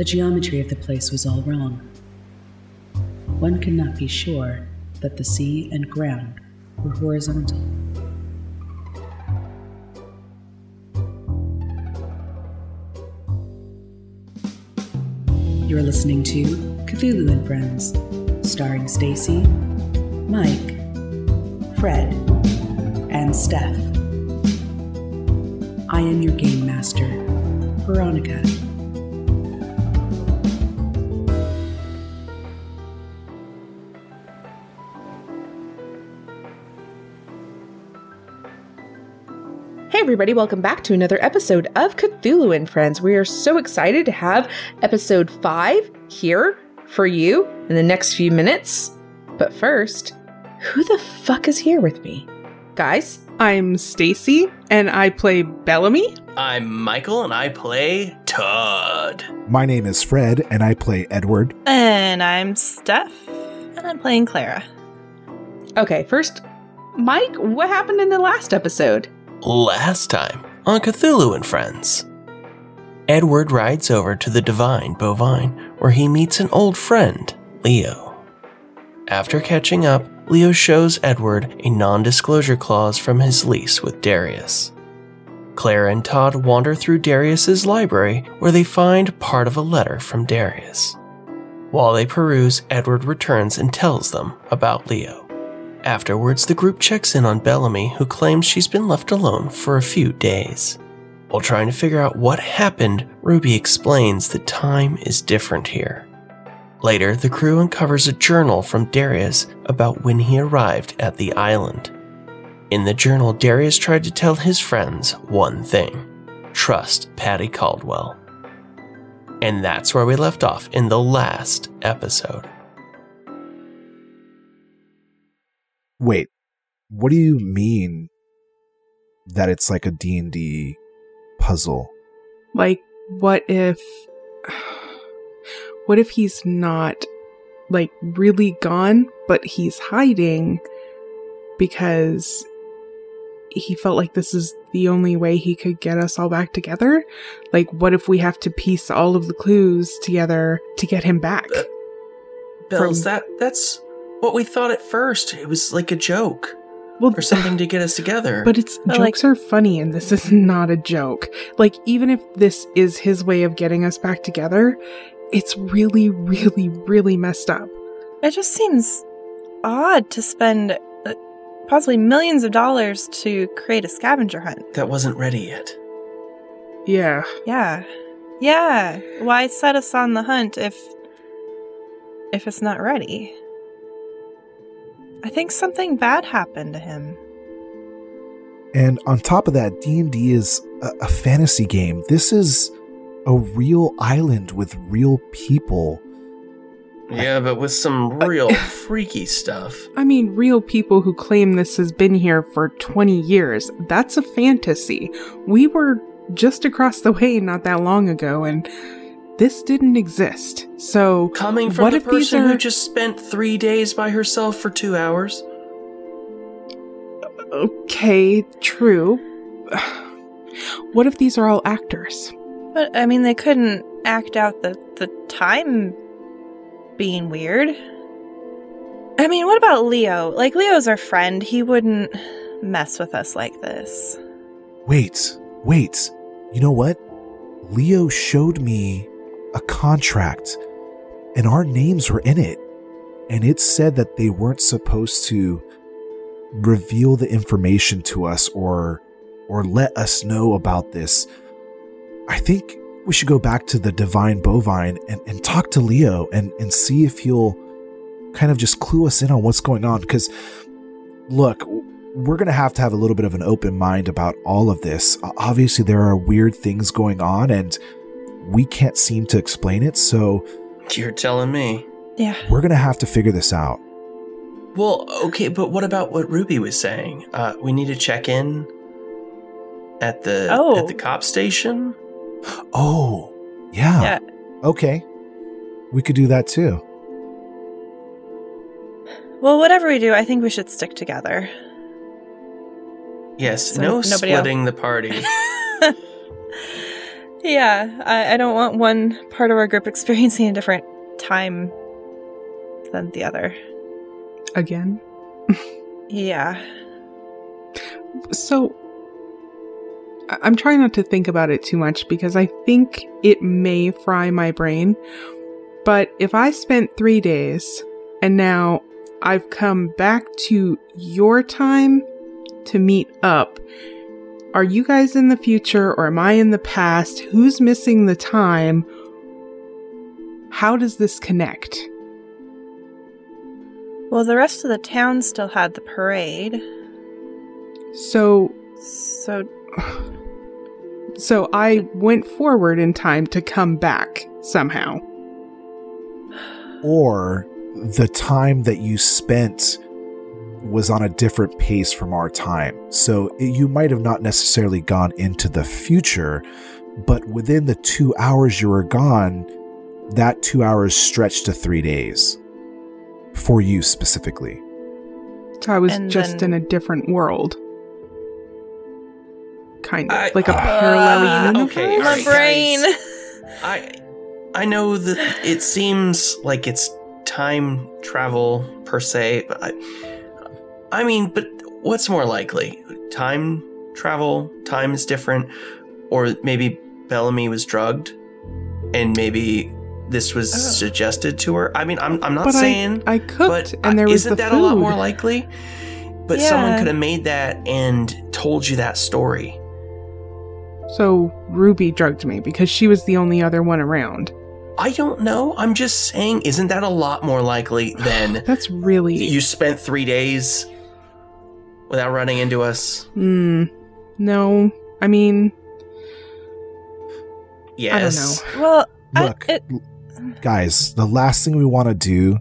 The geometry of the place was all wrong. One could not be sure that the sea and ground were horizontal. You're listening to Cthulhu and Friends, starring Stacy, Mike, Fred, and Steph. I am your game master, Veronica. Everybody, welcome back to another episode of Cthulhu and Friends. We are so excited to have episode five here for you in the next few minutes. But first, who the fuck is here with me? Guys? I'm Stacy, and I play Bellamy. I'm Michael, and I play Todd. My name is Fred, and I play Edward. And I'm Steph, and I'm playing Clara. Okay, first, Mike, what happened in the last episode? Last time on Cthulhu and Friends, Edward rides over to the Divine Bovine where he meets an old friend, Leo. After catching up, Leo shows Edward a non disclosure clause from his lease with Darius. Claire and Todd wander through Darius's library where they find part of a letter from Darius. While they peruse, Edward returns and tells them about Leo. Afterwards, the group checks in on Bellamy, who claims she's been left alone for a few days. While trying to figure out what happened, Ruby explains that time is different here. Later, the crew uncovers a journal from Darius about when he arrived at the island. In the journal, Darius tried to tell his friends one thing trust Patty Caldwell. And that's where we left off in the last episode. Wait, what do you mean that it's like a D&D puzzle? Like, what if. What if he's not, like, really gone, but he's hiding because he felt like this is the only way he could get us all back together? Like, what if we have to piece all of the clues together to get him back? Uh, Bells, From- that that's what we thought at first. It was like a joke well, or something to get us together. But it's But, like- jokes are funny, and this is not a joke. Like, even if this is his way of getting us back together, it's really, really, really messed up. It just seems odd to spend uh, possibly millions of dollars to create a scavenger hunt. that wasn't ready yet. Yeah. Yeah. Yeah. Why set us on the hunt if if it's not ready? I think something bad happened to him. And on top of that, D&D is a, a fantasy game. This is a real island with real people. Yeah, but with some uh, real freaky stuff. I mean, real people who claim this has been here for 20 years. That's a fantasy. We were just across the way not that long ago, and this didn't exist. So, Coming from what the if these person are who just spent three days by herself for two hours. okay, true. What if these are all actors? But I mean they couldn't act out the the time being weird. I mean, what about Leo? Like Leo's our friend. He wouldn't mess with us like this. Wait, wait. You know what? Leo showed me a contract, and our names were in it. And it said that they weren't supposed to reveal the information to us or or let us know about this. I think we should go back to the divine bovine and, and talk to Leo and, and see if he'll kind of just clue us in on what's going on. Because look, we're going to have to have a little bit of an open mind about all of this. Obviously, there are weird things going on, and we can't seem to explain it. So You're telling me. Yeah. we're going to have to figure this out. Well, okay, but what about what Ruby was saying? Uh, we need to check in at the Oh. at the cop station. Oh, yeah. Yeah. Okay. We could do that too. Well, whatever we do, I think we should stick together. Yes, So no nobody else- splitting the party. Yeah, I, I don't want one part of our group experiencing a different time than the other. Again. Yeah. So I'm trying not to think about it too much because I think it may fry my brain. But if I spent three days and now I've come back to your time to meet up, are you guys in the future or am I in the past? Who's missing the time? How does this connect? Well, the rest of the town still had the parade. So So, so I went forward in time to come back somehow. Or the time that you spent was on a different pace from our time. So it, you might have not necessarily gone into the future, but within the two hours you were gone, that two hours stretched to three days for you specifically. So I was And just then- in a different world. Kind of. I- like a uh, parallel universe. okay, all my right, brain. I I know that it seems like it's time travel per se, but I I mean, but what's more likely? Time travel, time is different, or maybe Bellamy was drugged and maybe this was Oh. suggested to her. I mean, I'm I'm not But saying I cooked but and there was isn't the that food. a lot more likely? But someone could have made that and told you that story. So Ruby drugged me because she was the only other one around. I don't know. I'm just saying, isn't that a lot more likely than That's really you spent three days without running into us? Hmm. No. I mean, Yes. well, I- Look, it, guys, the last thing we want to do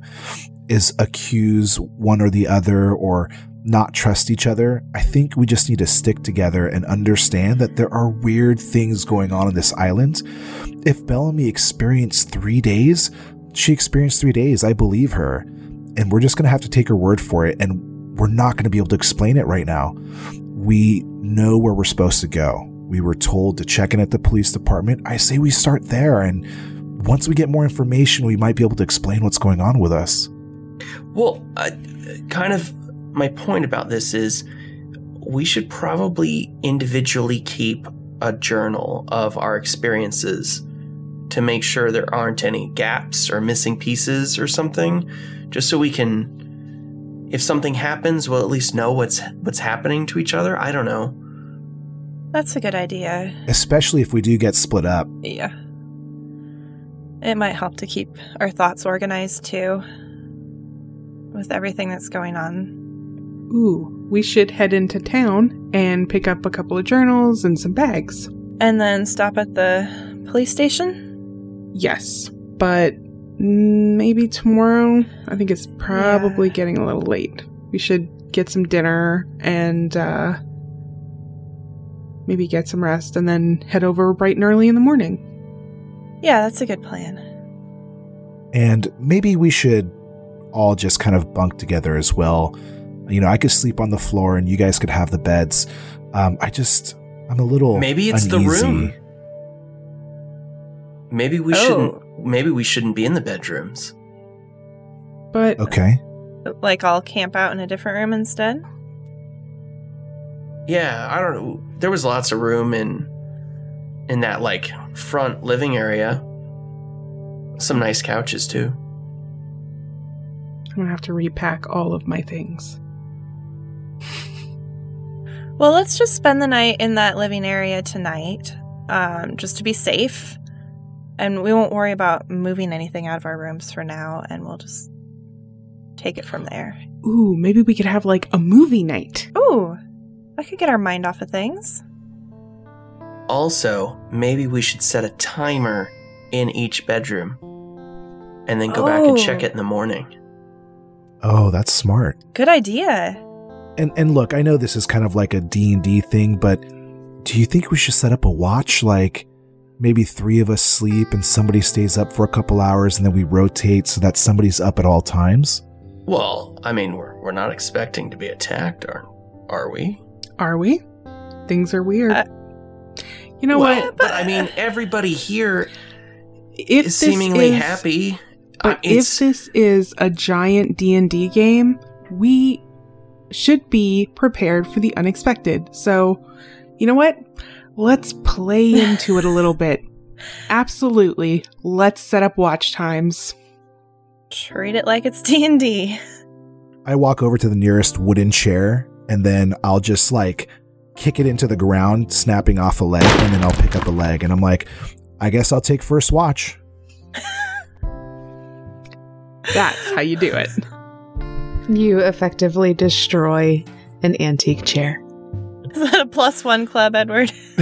is accuse one or the other or not trust each other. I think we just need to stick together and understand that there are weird things going on on this island. If Bellamy experienced three days, she experienced three days. I believe her. And we're just going to have to take her word for it. And we're not going to be able to explain it right now. We know where we're supposed to go. We were told to check in at the police department. I say we start there. And once we get more information, we might be able to explain what's going on with us. Well, uh, kind of my point about this is we should probably individually keep a journal of our experiences to make sure there aren't any gaps or missing pieces or something, just so we can if something happens, we'll at least know what's what's happening to each other. I don't know. that's a good idea. Especially if we do get split up. Yeah. It might help to keep our thoughts organized too. With everything that's going on. ooh, we should head into town and pick up a couple of journals and some bags. And then stop at the police station? Yes, but maybe tomorrow. I think it's probably Yeah. getting a little late. We should get some dinner and uh maybe get some rest and then head over bright and early in the morning. Yeah, that's a good plan. And maybe we should all just kind of bunk together as well. You know, I could sleep on the floor and you guys could have the beds. Um, I just, I'm a little. Maybe it's the room. Maybe we Oh. shouldn't maybe we shouldn't be in the bedrooms. But Okay. Like I'll camp out in a different room instead? Yeah, I don't know. There was lots of room in in that like front living area. Some nice couches too. I'm gonna have to repack all of my things. Well, let's just spend the night in that living area tonight, um, just to be safe. And we won't worry about moving anything out of our rooms for now, and we'll just take it from there. Ooh, maybe we could have like a movie night. Ooh, I could get our mind off of things. Also, maybe we should set a timer in each bedroom and then go back and oh. check Oh. it in the morning. Oh, that's smart. Good idea. And and look, I know this is kind of like a D&D thing, but do you think we should set up a watch like maybe 3 of us sleep and somebody stays up for a couple hours and then we rotate so that somebody's up at all times? Well, I mean, we're we're not expecting to be attacked, are are we? Are we? Things are weird. Uh, You know well, what? But I mean, everybody here If is seemingly is- happy. But Uh, if this is a giant D&D game, we should be prepared for the unexpected. So, you know what? Let's play into it a little bit. Absolutely. Let's set up watch times. Treat it like it's D and D. I walk over to the nearest wooden chair and then I'll just like kick it into the ground, snapping off a leg, and then I'll pick up a leg and I'm like, I guess I'll take first watch. That's how you do it. You effectively destroy an antique chair. Is that a plus one club, Edward?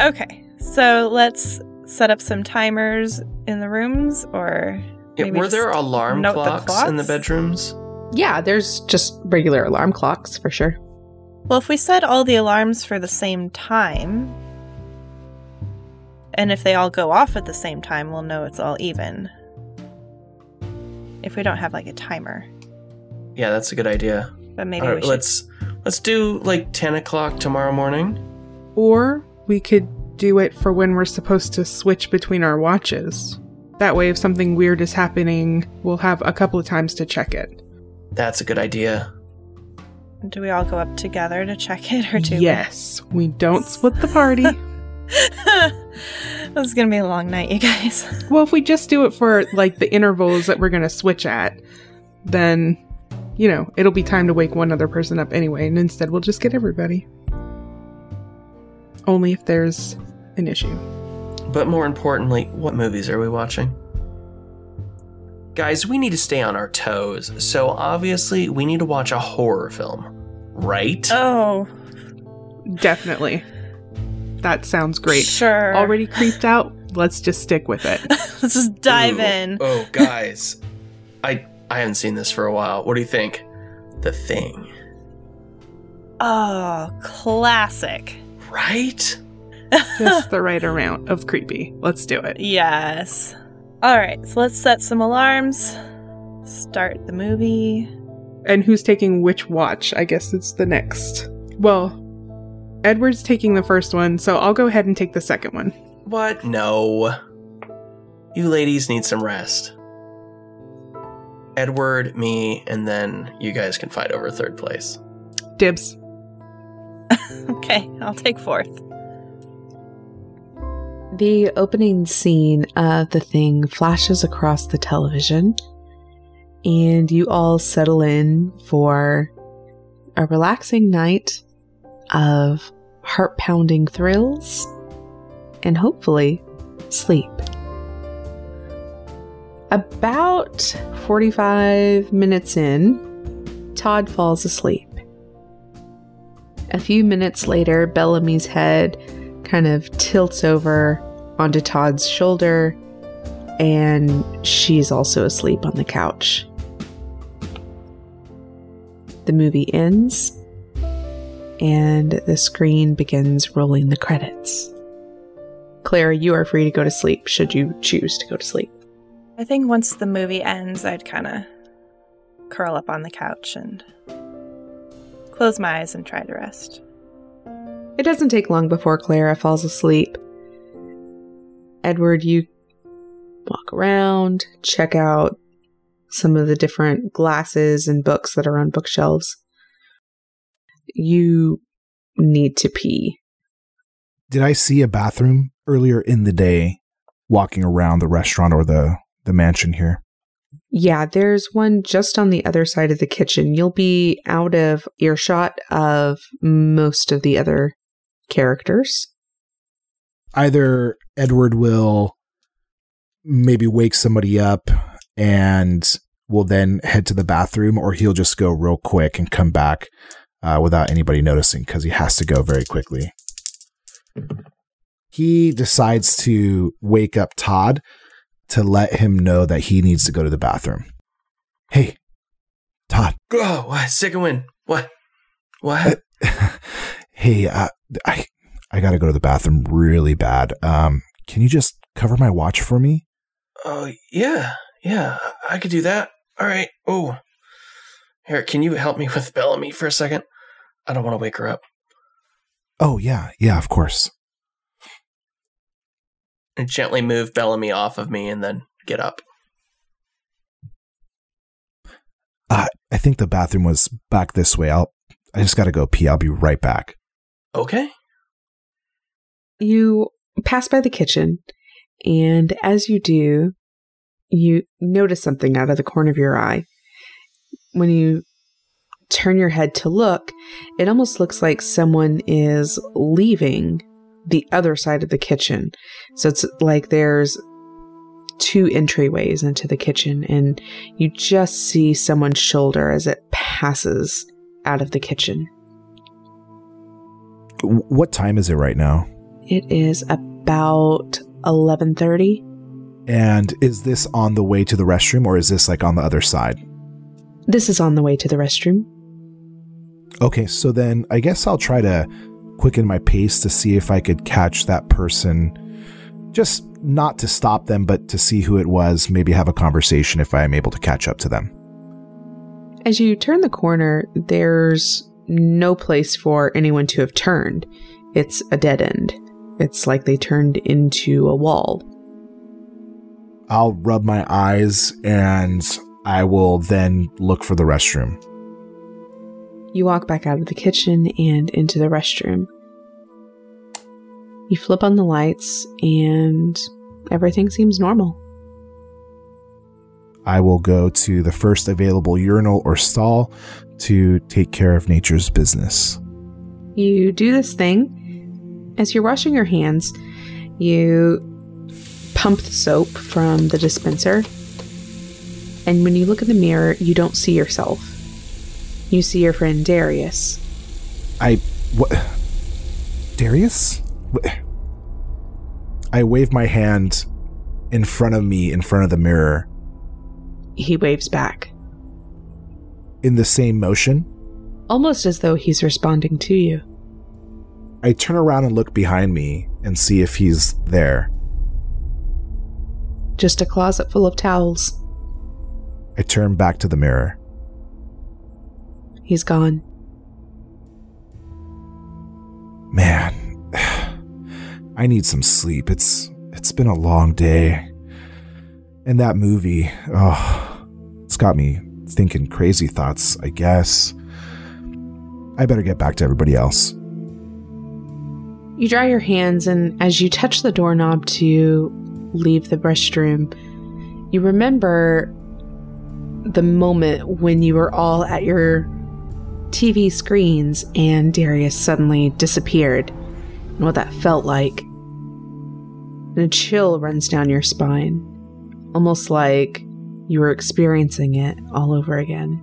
okay, so let's set up some timers in the rooms, or Yeah, were there alarm note the clocks, in the bedrooms? Yeah, there's just regular alarm clocks for sure. Well, if we set all the alarms for the same time, and if they all go off at the same time, we'll know it's all even. If we don't have like a timer, Yeah, that's a good idea. But maybe All right, we should. let's let's do like ten o'clock tomorrow morning. Or we could do it for when we're supposed to switch between our watches. That way, if something weird is happening, we'll have a couple of times to check it. That's a good idea. Do we all go up together to check it, or do we- yes, we don't split the party. this is gonna be a long night, you guys. well, if we just do it for like the intervals that we're going to switch at, then, you know, it'll be time to wake one other person up anyway, and instead we'll just get everybody. Only if there's an issue. But more importantly, what movies are we watching? Guys, we need to stay on our toes, so obviously we need to watch a horror film, right? Oh, Definitely. That sounds great. Sure. Already creeped out? Let's just stick with it. Let's just dive Ooh. in. Oh, guys, I I haven't seen this for a while. What do you think? The Thing, Oh, classic. right? Just the right amount of creepy. Let's do it. Yes. All right, so let's set some alarms. Start the movie. And who's taking which watch? I guess it's the next. Well, Edward's taking the first one, so I'll go ahead and take the second one. What? No. You ladies need some rest. Edward, me, and then you guys can fight over third place. Dibs. Okay, I'll take fourth. The opening scene of the thing flashes across the television, and you all settle in for a relaxing night of heart pounding thrills and hopefully sleep. About 45 minutes in, Todd falls asleep. A few minutes later, Bellamy's head kind of tilts over onto Todd's shoulder, and she's also asleep on the couch. The movie ends, and the screen begins rolling the credits. Clara, you are free to go to sleep should you choose to go to sleep. I think once the movie ends, I'd kind of curl up on the couch and close my eyes and try to rest. It doesn't take long before Clara falls asleep. Edward, you walk around, check out some of the different glasses and books that are on bookshelves. You need to pee. Did I see a bathroom earlier in the day walking around the restaurant or the, the mansion here? Yeah, there's one just on the other side of the kitchen. You'll be out of earshot of most of the other characters. Either Edward will maybe wake somebody up and will then head to the bathroom, or he'll just go real quick and come back uh, without anybody noticing because he has to go very quickly. He decides to wake up Todd to let him know that he needs to go to the bathroom. Hey, Todd. Oh, what? Second win. What? What? hey, uh, I I gotta go to the bathroom really bad. Um, can you just cover my watch for me? Oh, yeah. Yeah, I could do that. All right. Oh. Here, can you help me with Bellamy for a second? I don't want to wake her up. Oh, yeah, yeah, of course. And gently move Bellamy off of me and then get up. Uh, I think the bathroom was back this way. I'll, I just gotta go pee. I'll be right back. Okay. You pass by the kitchen, and as you do, you notice something out of the corner of your eye. When you turn your head to look, it almost looks like someone is leaving the other side of the kitchen. So it's like there's two entryways into the kitchen, and you just see someone's shoulder as it passes out of the kitchen. What time is it right now? It is about 11:30. And is this on the way to the restroom or is this like on the other side? This is on the way to the restroom. Okay, so then I guess I'll try to quicken my pace to see if I could catch that person. Just not to stop them, but to see who it was, maybe have a conversation if I am able to catch up to them. As you turn the corner, there's no place for anyone to have turned. It's a dead end. It's like they turned into a wall. I'll rub my eyes and I will then look for the restroom. You walk back out of the kitchen and into the restroom. You flip on the lights and everything seems normal. I will go to the first available urinal or stall to take care of nature's business. You do this thing. As you're washing your hands, you pump the soap from the dispenser. And when you look in the mirror, you don't see yourself. You see your friend Darius. I what Darius? I wave my hand in front of me in front of the mirror He waves back, in the same motion. almost as though he's responding to you. I turn around and look behind me and see if he's there. Just a closet full of towels. I turn back to the mirror. He's gone. Man, I need some sleep. It's it's been a long day. And that movie, oh, it's got me thinking crazy thoughts, I guess. I better get back to everybody else. You dry your hands, and as you touch the doorknob to leave the restroom, you remember the moment when you were all at your TV screens and Darius suddenly disappeared, and what that felt like. And a chill runs down your spine, almost like you were experiencing it all over again.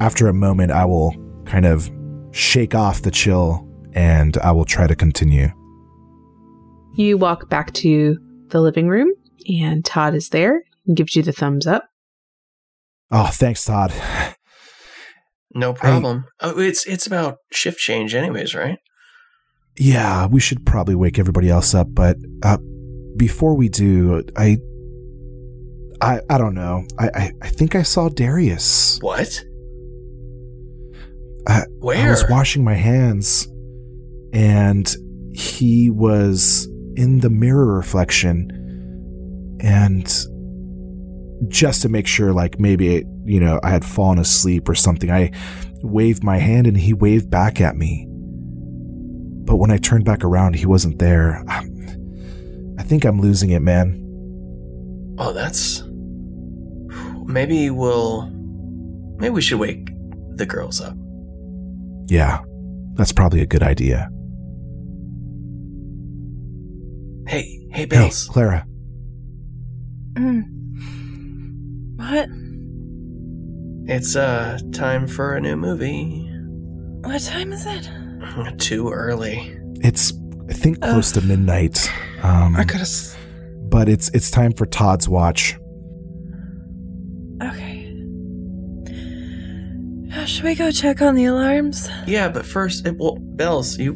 After a moment, I will kind of shake off the chill and I will try to continue. You walk back to the living room, and Todd is there and gives you the thumbs up. Oh, thanks, Todd. No problem. oh, it's it's about shift change, anyways, right? Yeah, we should probably wake everybody else up, but uh, before we do, I, I, I don't know. I, I, I think I saw Darius. What? I, Where? I was washing my hands, and he was in the mirror reflection, and just to make sure, like maybe you know I had fallen asleep or something, I waved my hand, and he waved back at me. But when I turned back around, he wasn't there. I think I'm losing it, man. Oh, that's. Maybe we'll. Maybe we should wake the girls up. Yeah, that's probably a good idea. Hey, hey, Hey, Clara. Mm. What? It's uh time for a new movie. What time is it? Too early. It's I think close to midnight. Um, I could have. S- but it's it's time for Todd's watch. Okay. Uh, Should we go check on the alarms? Yeah, but first, it, well, Bells, you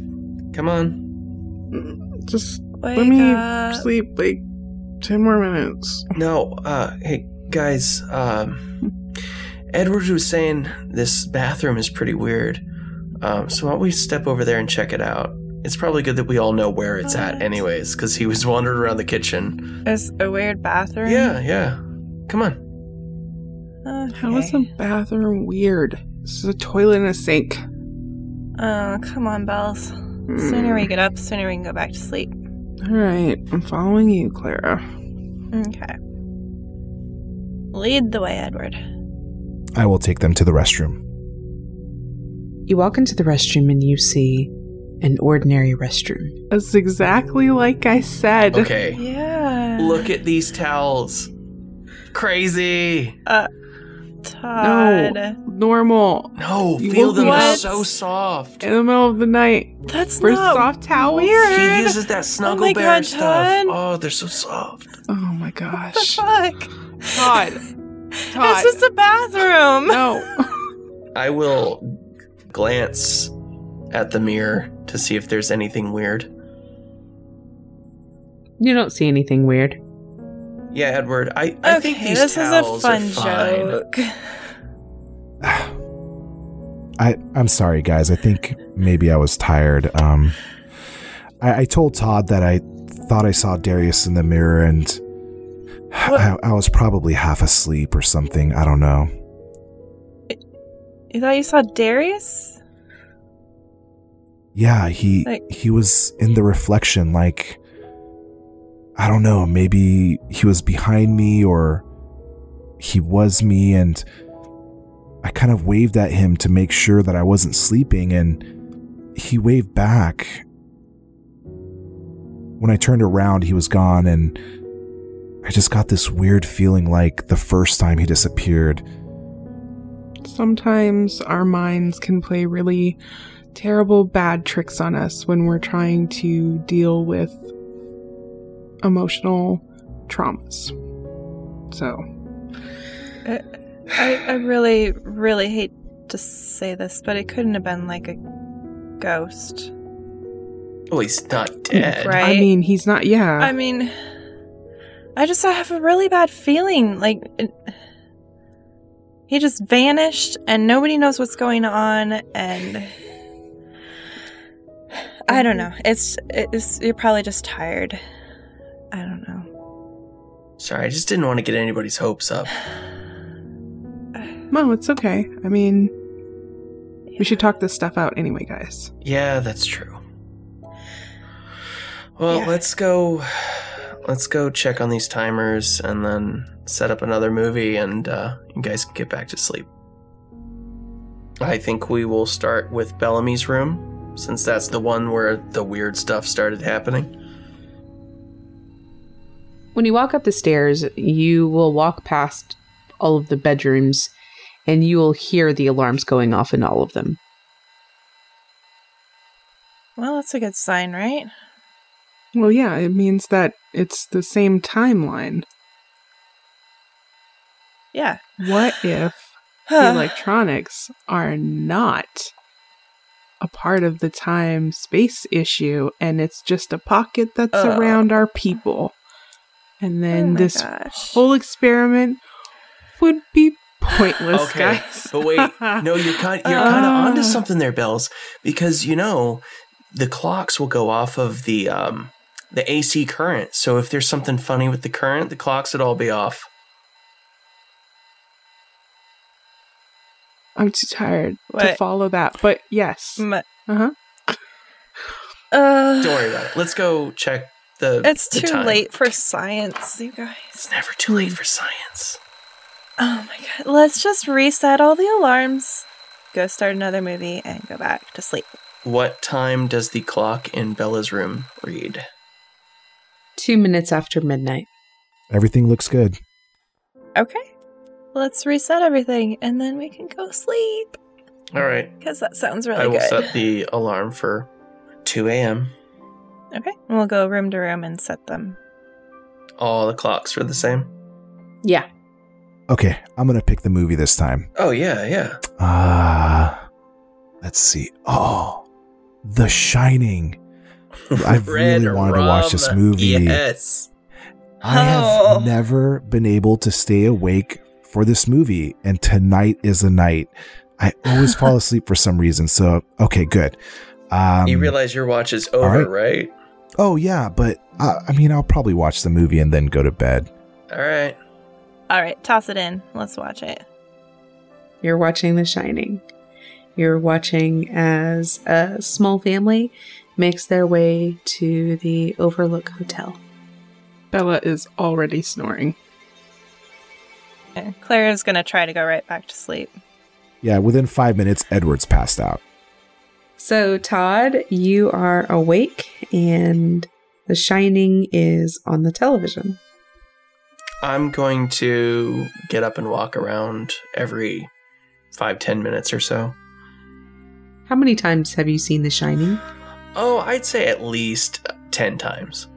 come on. just Wake let me up. sleep like 10 more minutes. No, uh, hey guys, um, Edward was saying this bathroom is pretty weird. Um, so why don't we step over there and check it out? It's probably good that we all know where it's at, anyways, because he was wandering around the kitchen. It's a weird bathroom. Yeah, yeah. Come on. Okay. How is a bathroom weird? This is a toilet and a sink. Oh, come on, Bells. Sooner we get up, sooner we can go back to sleep. All right, I'm following you, Clara. Okay. Lead the way, Edward. I will take them to the restroom. You walk into the restroom and you see an ordinary restroom. That's exactly like I said. Okay. Yeah. Look at these towels. Crazy. Uh, Todd. No, normal. No, You feel them. me so soft. In the middle of the night That's for not soft towels. weird. He uses that oh snuggle my bear God, stuff. Todd. Oh, they're so soft. Oh my gosh. What the gosh, fuck? Todd. Todd. It's just a bathroom. no. I will glance at the mirror to see if there's anything weird. You don't see anything weird. Yeah, Edward. I, I okay, think these this is a towels fun are fine. joke. I I'm sorry, guys. I think maybe I was tired. Um, I, I told Todd that I thought I saw Darius in the mirror, and I, I was probably half asleep or something. I don't know. You thought you saw Darius? Yeah, he Like- he was in the reflection. Like I don't know. Maybe he was behind me, or he was me, and I kind of waved at him to make sure that I wasn't sleeping, and he waved back. When I turned around, he was gone, and I just got this weird feeling like the first time he disappeared. Sometimes our minds can play really terrible, bad tricks on us when we're trying to deal with emotional traumas. So, I, I really, really hate to say this, but it couldn't have been like a ghost. Well, he's not dead. Right. I mean, he's not, yeah. I mean, I just I have a really bad feeling. Like, it, he just vanished and nobody knows what's going on. And I don't mm-hmm. know. It's, it's, you're probably just tired. I don't know. Sorry, I just didn't want to get anybody's hopes up. no, it's okay. I mean, we should talk this stuff out anyway, guys. Yeah, that's true. Well, Yeah. let's go. Let's go check on these timers and then set up another movie, and uh, you guys can get back to sleep. I think we will start with Bellamy's room, since that's the one where the weird stuff started happening. When you walk up the stairs, you will walk past all of the bedrooms and you will hear the alarms going off in all of them. Well, that's a good sign, right? Well, yeah, it means that it's the same timeline. Yeah. What if the electronics are not a part of the time space issue and it's just a pocket that's Oh. around our people? And Oh then my this gosh. whole experiment would be pointless, okay, guys. but wait, no, you're kind you're kind of onto something there, Bells, because you know the clocks will go off of the um the AC current. So if there's something funny with the current, the clocks would all be off. I'm too tired to follow that. But yes. M- Uh-huh. uh, Don't worry about it. Let's go check the. it's the too time. late for science, you guys. It's never too late for science. Oh my god. Let's just reset all the alarms, go start another movie, and go back to sleep. What time does the clock in Bella's room read? Two minutes after midnight. Everything looks good. Okay. Let's reset everything and then we can go sleep. All right. Because that sounds really good. I will good. set the alarm for 2 a.m. Okay. And we'll go room to room and set them. All the clocks are the same. Yeah. Okay, I'm gonna pick the movie this time. Oh yeah, yeah. Ah, let's see. Oh, The Shining. I've really wanted to watch this movie. Yes. I Oh. have never been able to stay awake for this movie, and tonight is the night. I always fall asleep for some reason. So okay, good. Um, you realize your watch is over, right. Oh yeah, but uh, I mean, I'll probably watch the movie and then go to bed. All right. All right, toss it in. Let's watch it. You're watching The Shining. You're watching as a small family makes their way to the Overlook Hotel. Bella is already snoring. Okay. Claire is gonna try to go right back to sleep. Yeah, within five minutes, Edward's passed out. So, Todd, you are awake and The Shining is on the television. I'm going to get up and walk around every five, ten minutes or so. How many times have you seen The Shining? Oh, I'd say at least 10 times.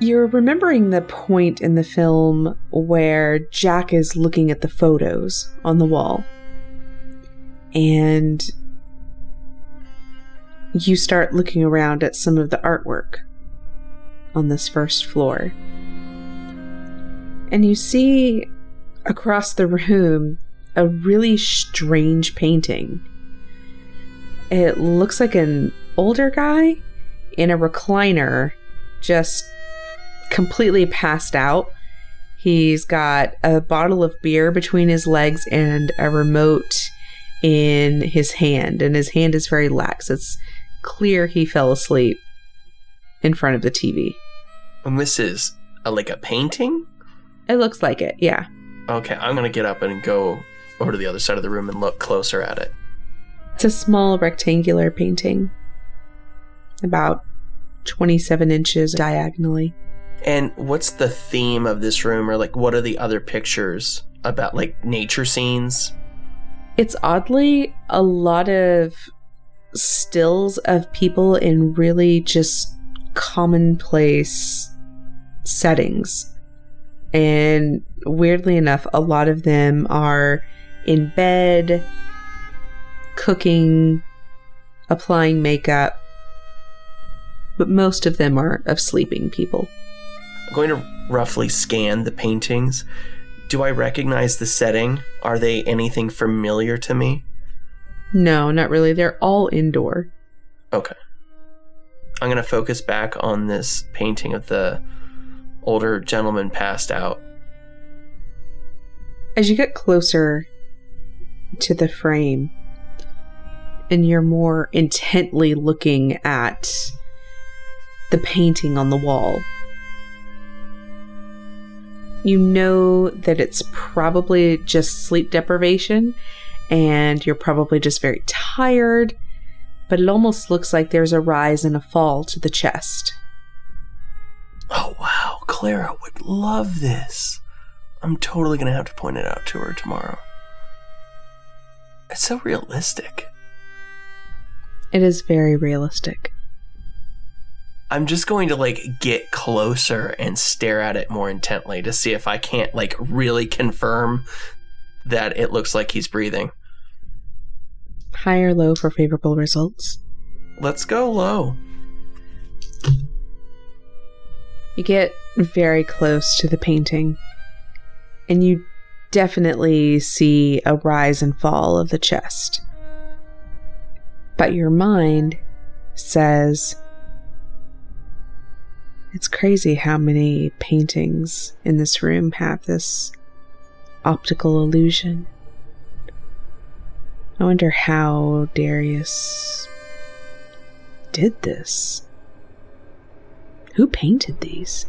You're remembering the point in the film where Jack is looking at the photos on the wall. And you start looking around at some of the artwork on this first floor. And you see across the room a really strange painting. It looks like an older guy in a recliner, just completely passed out. He's got a bottle of beer between his legs and a remote in his hand, and his hand is very lax. It's clear he fell asleep in front of the TV. And this is a, like a painting? It looks like it, yeah. Okay, I'm going to get up and go over to the other side of the room and look closer at it. It's a small rectangular painting, about 27 inches diagonally. And what's the theme of this room, or like what are the other pictures about, like nature scenes? It's oddly a lot of stills of people in really just commonplace settings. And weirdly enough, a lot of them are in bed, cooking, applying makeup, but most of them are of sleeping people. I'm going to roughly scan the paintings. Do I recognize the setting? Are they anything familiar to me? No, not really. They're all indoor. Okay. I'm going to focus back on this painting of the older gentleman passed out. As you get closer to the frame and you're more intently looking at the painting on the wall, you know that it's probably just sleep deprivation and you're probably just very tired, but it almost looks like there's a rise and a fall to the chest. Oh, wow. Clara would love this. I'm totally going to have to point it out to her tomorrow. It's so realistic. It is very realistic. I'm just going to like get closer and stare at it more intently to see if I can't like really confirm that it looks like he's breathing. High or low for favorable results? Let's go low. You get very close to the painting, and you definitely see a rise and fall of the chest. But your mind says, it's crazy how many paintings in this room have this optical illusion. I wonder how Darius did this. Who painted these?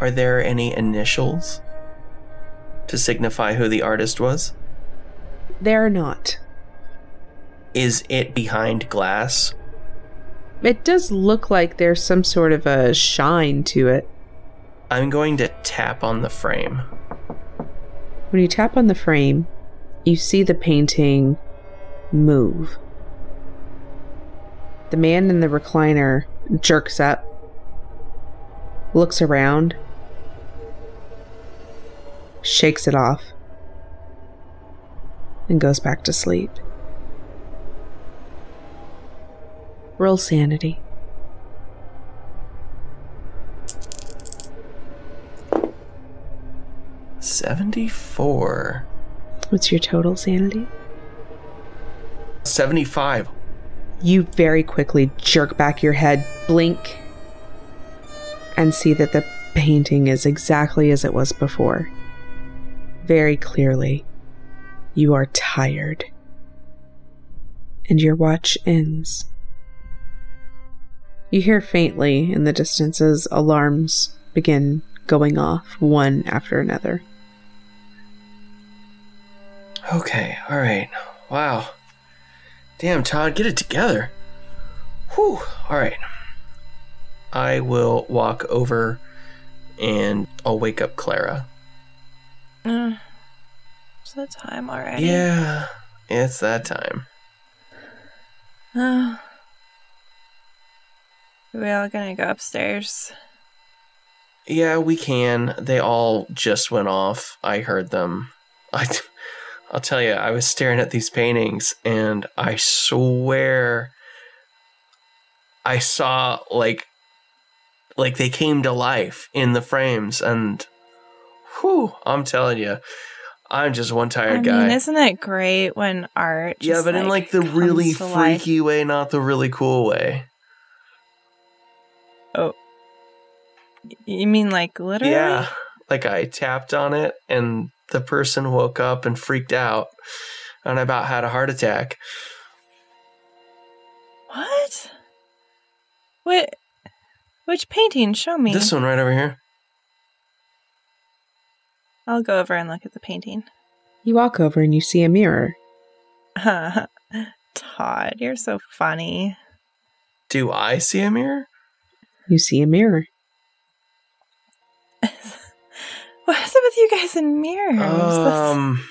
Are there any initials to signify who the artist was? They're not. Is it behind glass? It does look like there's some sort of a shine to it. I'm going to tap on the frame. When you tap on the frame, you see the painting move. The man in the recliner jerks up, looks around, shakes it off, and goes back to sleep. Roll sanity. Seventy-four. What's your total sanity? 75. You very quickly jerk back your head, blink, and see that the painting is exactly as it was before. Very clearly, you are tired. And your watch ends. You hear faintly in the distance as alarms begin going off one after another. Okay, all right. Wow. Damn, Todd, get it together. Whew. All right. I will walk over and I'll wake up Clara. Uh, it's the time already. Yeah, it's that time. Uh, we all gonna go upstairs. Yeah, we can. They all just went off. I heard them. I, I'll tell you, I was staring at these paintings and I swear I saw like like they came to life in the frames and whew, I'm telling you, I'm just one I tired mean, guy. isn't it great when art? yeah, but in like the really to life? freaky way, not the really cool way. You mean like literally? Yeah. Like I tapped on it and the person woke up and freaked out and I about had a heart attack. What? What? Which painting? Show me. This one right over here. I'll go over and look at the painting. You walk over and you see a mirror. Todd, you're so funny. Do I see a mirror? You see a mirror. What's up with you guys in mirrors? That's- Um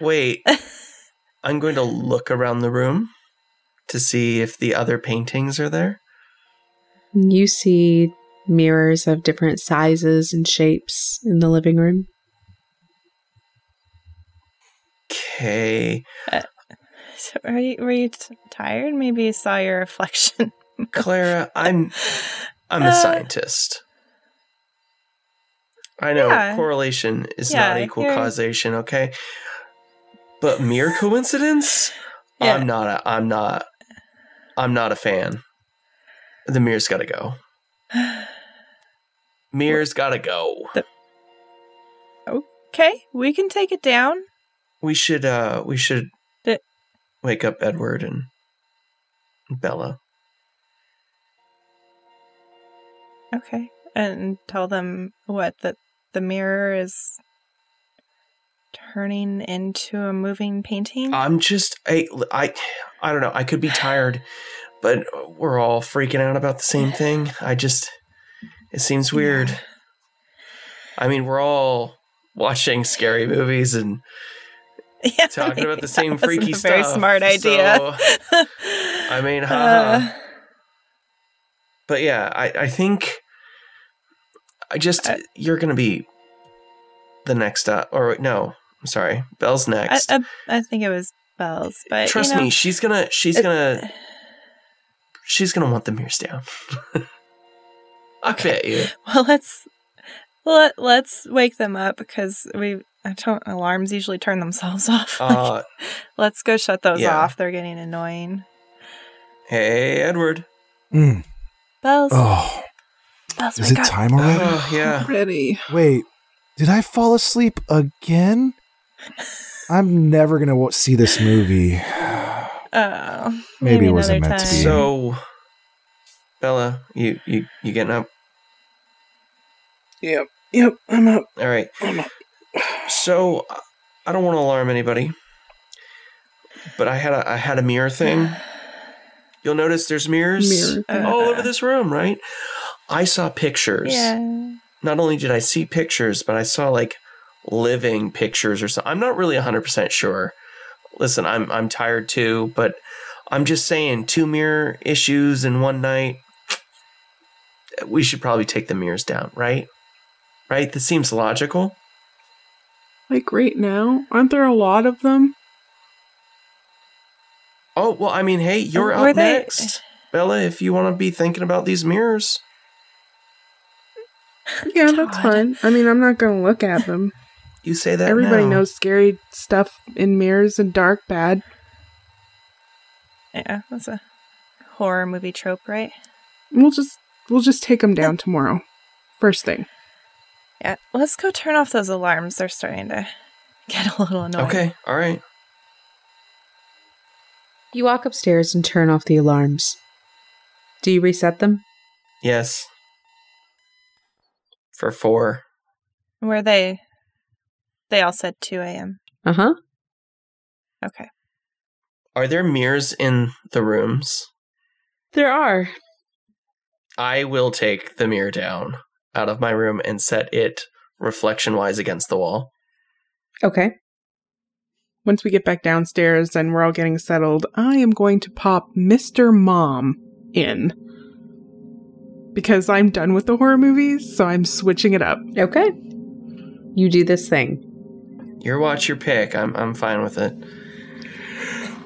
wait. I'm going to look around the room to see if the other paintings are there. You see mirrors of different sizes and shapes in the living room. Okay. So are you, were you t- tired? Maybe you saw your reflection. Clara, I'm I'm a Uh, scientist. I know Yeah. correlation is Yeah, not equal causation, okay? But mere coincidence? Yeah. I'm not a I'm not I'm not a fan. The mirror's gotta go. Mirror's gotta go. Okay, we can take it down. We should uh we should The- wake up Edward and Bella. Okay, and tell them what that the mirror is turning into a moving painting. I'm just I I I don't know. I could be tired, but we're all freaking out about the same thing. I just it seems weird. I mean, we're all watching scary movies and yeah, talking about the same freaky a very smart idea. So, I mean, haha. Uh, but yeah, I I think I just I- you're gonna be the next up, or no, I'm sorry, Belle's next. I, I think it was Bells, but Trust you know, me, she's gonna she's it- gonna she's gonna want the mirrors down. I bet you. Well, let's let let's wake them up because we I don't alarms usually turn themselves off. Like, Uh, let's go shut those yeah. off. They're getting annoying. hey, Edward. Mm. Bells, Oh, bells, is it up. time already? Oh, yeah. Ready. Wait, did I fall asleep again? I'm never gonna w- see this movie. Oh, Maybe it wasn't meant to be. So, Bella, you you you getting up? Yep. Yep. I'm up. All right. I'm up. So, I don't want to alarm anybody, but I had a I had a mirror thing. You'll notice there's mirrors Mirror. Uh, all over this room, right? I saw pictures. Yeah. Not only did I see pictures, but I saw like living pictures or something. I'm not really 100% sure. Listen, I'm I'm tired too, but I'm just saying two mirror issues in one night. We should probably take the mirrors down, right? Right? This seems logical. Like right now, aren't there a lot of them? Oh, well, I mean, hey, you're Were up they- next. Bella, if you want to be thinking about these mirrors. Yeah, that's fine. I mean, I'm not gonna look at them. You say that Everybody now. knows scary stuff in mirrors and dark bad. Yeah, that's a horror movie trope, right? We'll just we'll just take them down tomorrow. First thing. Yeah, let's go turn off those alarms. They're starting to get a little annoying. Okay, all right. You walk upstairs and turn off the alarms. Do you reset them? Yes. For four. Were they? They all said 2 a.m. Uh huh. Okay. Are there mirrors in the rooms? There are. I will take the mirror down out of my room and set it reflection wise against the wall. Okay. Once we get back downstairs and we're all getting settled, I am going to pop Mr. Mom in. Because I'm done with the horror movies, so I'm switching it up. Okay. You do this thing. Your watch, your pick. I'm I'm fine with it.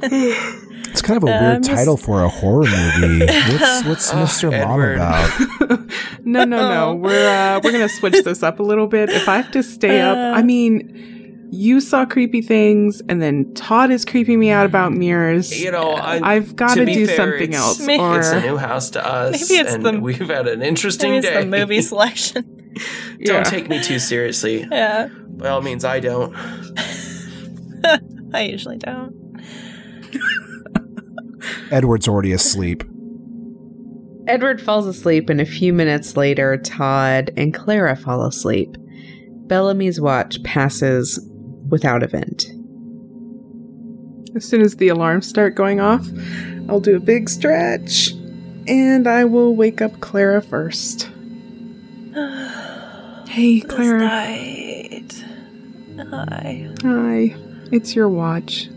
It's kind of a Uh, weird I'm title for a horror movie. What's what's Oh, Mr. Mom Edward. about? no, no, no. Oh. We're uh, we're gonna switch this up a little bit. If I have to stay up, Uh. I mean, you saw creepy things, and then Todd is creeping me out about mirrors. You know, I, I've got to to do fair, something it's- else. Maybe Or it's a new house to us. Maybe it's and the- we've had an interesting Maybe it's day. the movie selection. don't Yeah. take me too seriously. yeah, By all means, I don't. I usually don't. Edward's already asleep. Edward falls asleep, and a few minutes later, Todd and Clara fall asleep. Bellamy's watch passes without event. as soon as the alarms start going off, I'll do a big stretch, and I will wake up Clara first. Hey, This Clara. night. Hi. Hi. It's your watch.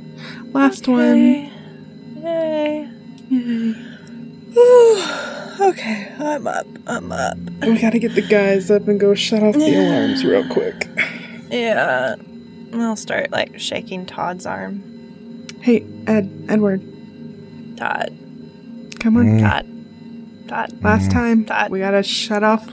Last one. Okay. Yay. Yay. okay, I'm up. I'm up. We gotta get the guys up and go shut off the alarms real quick. Yeah. I'll start like shaking Todd's arm. Hey, Ed, Edward, Todd. come on. Mm. Todd. Todd. Last Mhm. time, Todd. we gotta shut off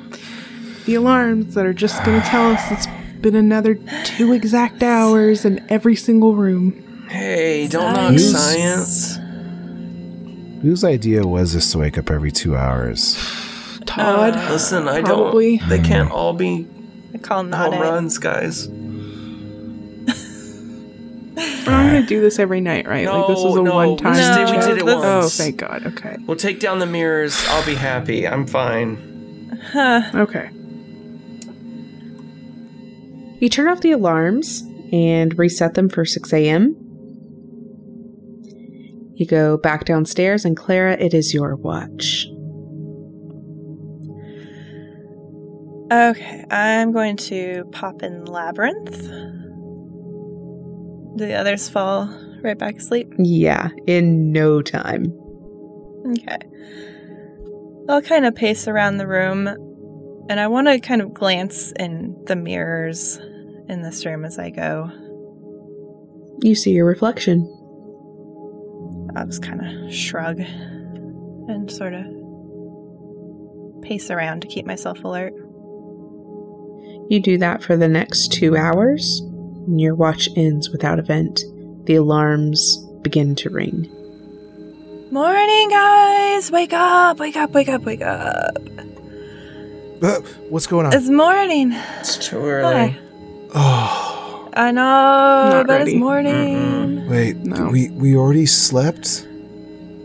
the alarms that are just gonna tell us it's been another two exact hours in every single room. Hey, don't knock Science. science. Whose idea was this to wake up every two hours? Todd, Uh, Listen, I Probably. don't. They can't all be I call not home it. runs, guys. We're not gonna do this every night, right? like this No, was a no, one time. we did- we did it Oh, thank God. Okay. We'll take down the mirrors. I'll be happy. I'm fine. Huh. Okay. You turn off the alarms and reset them for 6 a.m. You go back downstairs, and Clara, it is your watch. Okay, I'm going to pop in Labyrinth. Do the others fall right back asleep? Yeah, in no time. Okay. I'll kind of pace around the room, and I want to kind of glance in the mirrors in this room as I go. You see your reflection. I'll just kind of shrug and sort of pace around to keep myself alert. You do that for the next two hours, and your watch ends without event. The alarms begin to ring. Morning, guys! Wake up! Wake up! Wake up! Wake up! Uh, what's going on? It's morning. It's too early. Hi. Oh, I know, Not but ready. it's morning. wait. No. We we already slept.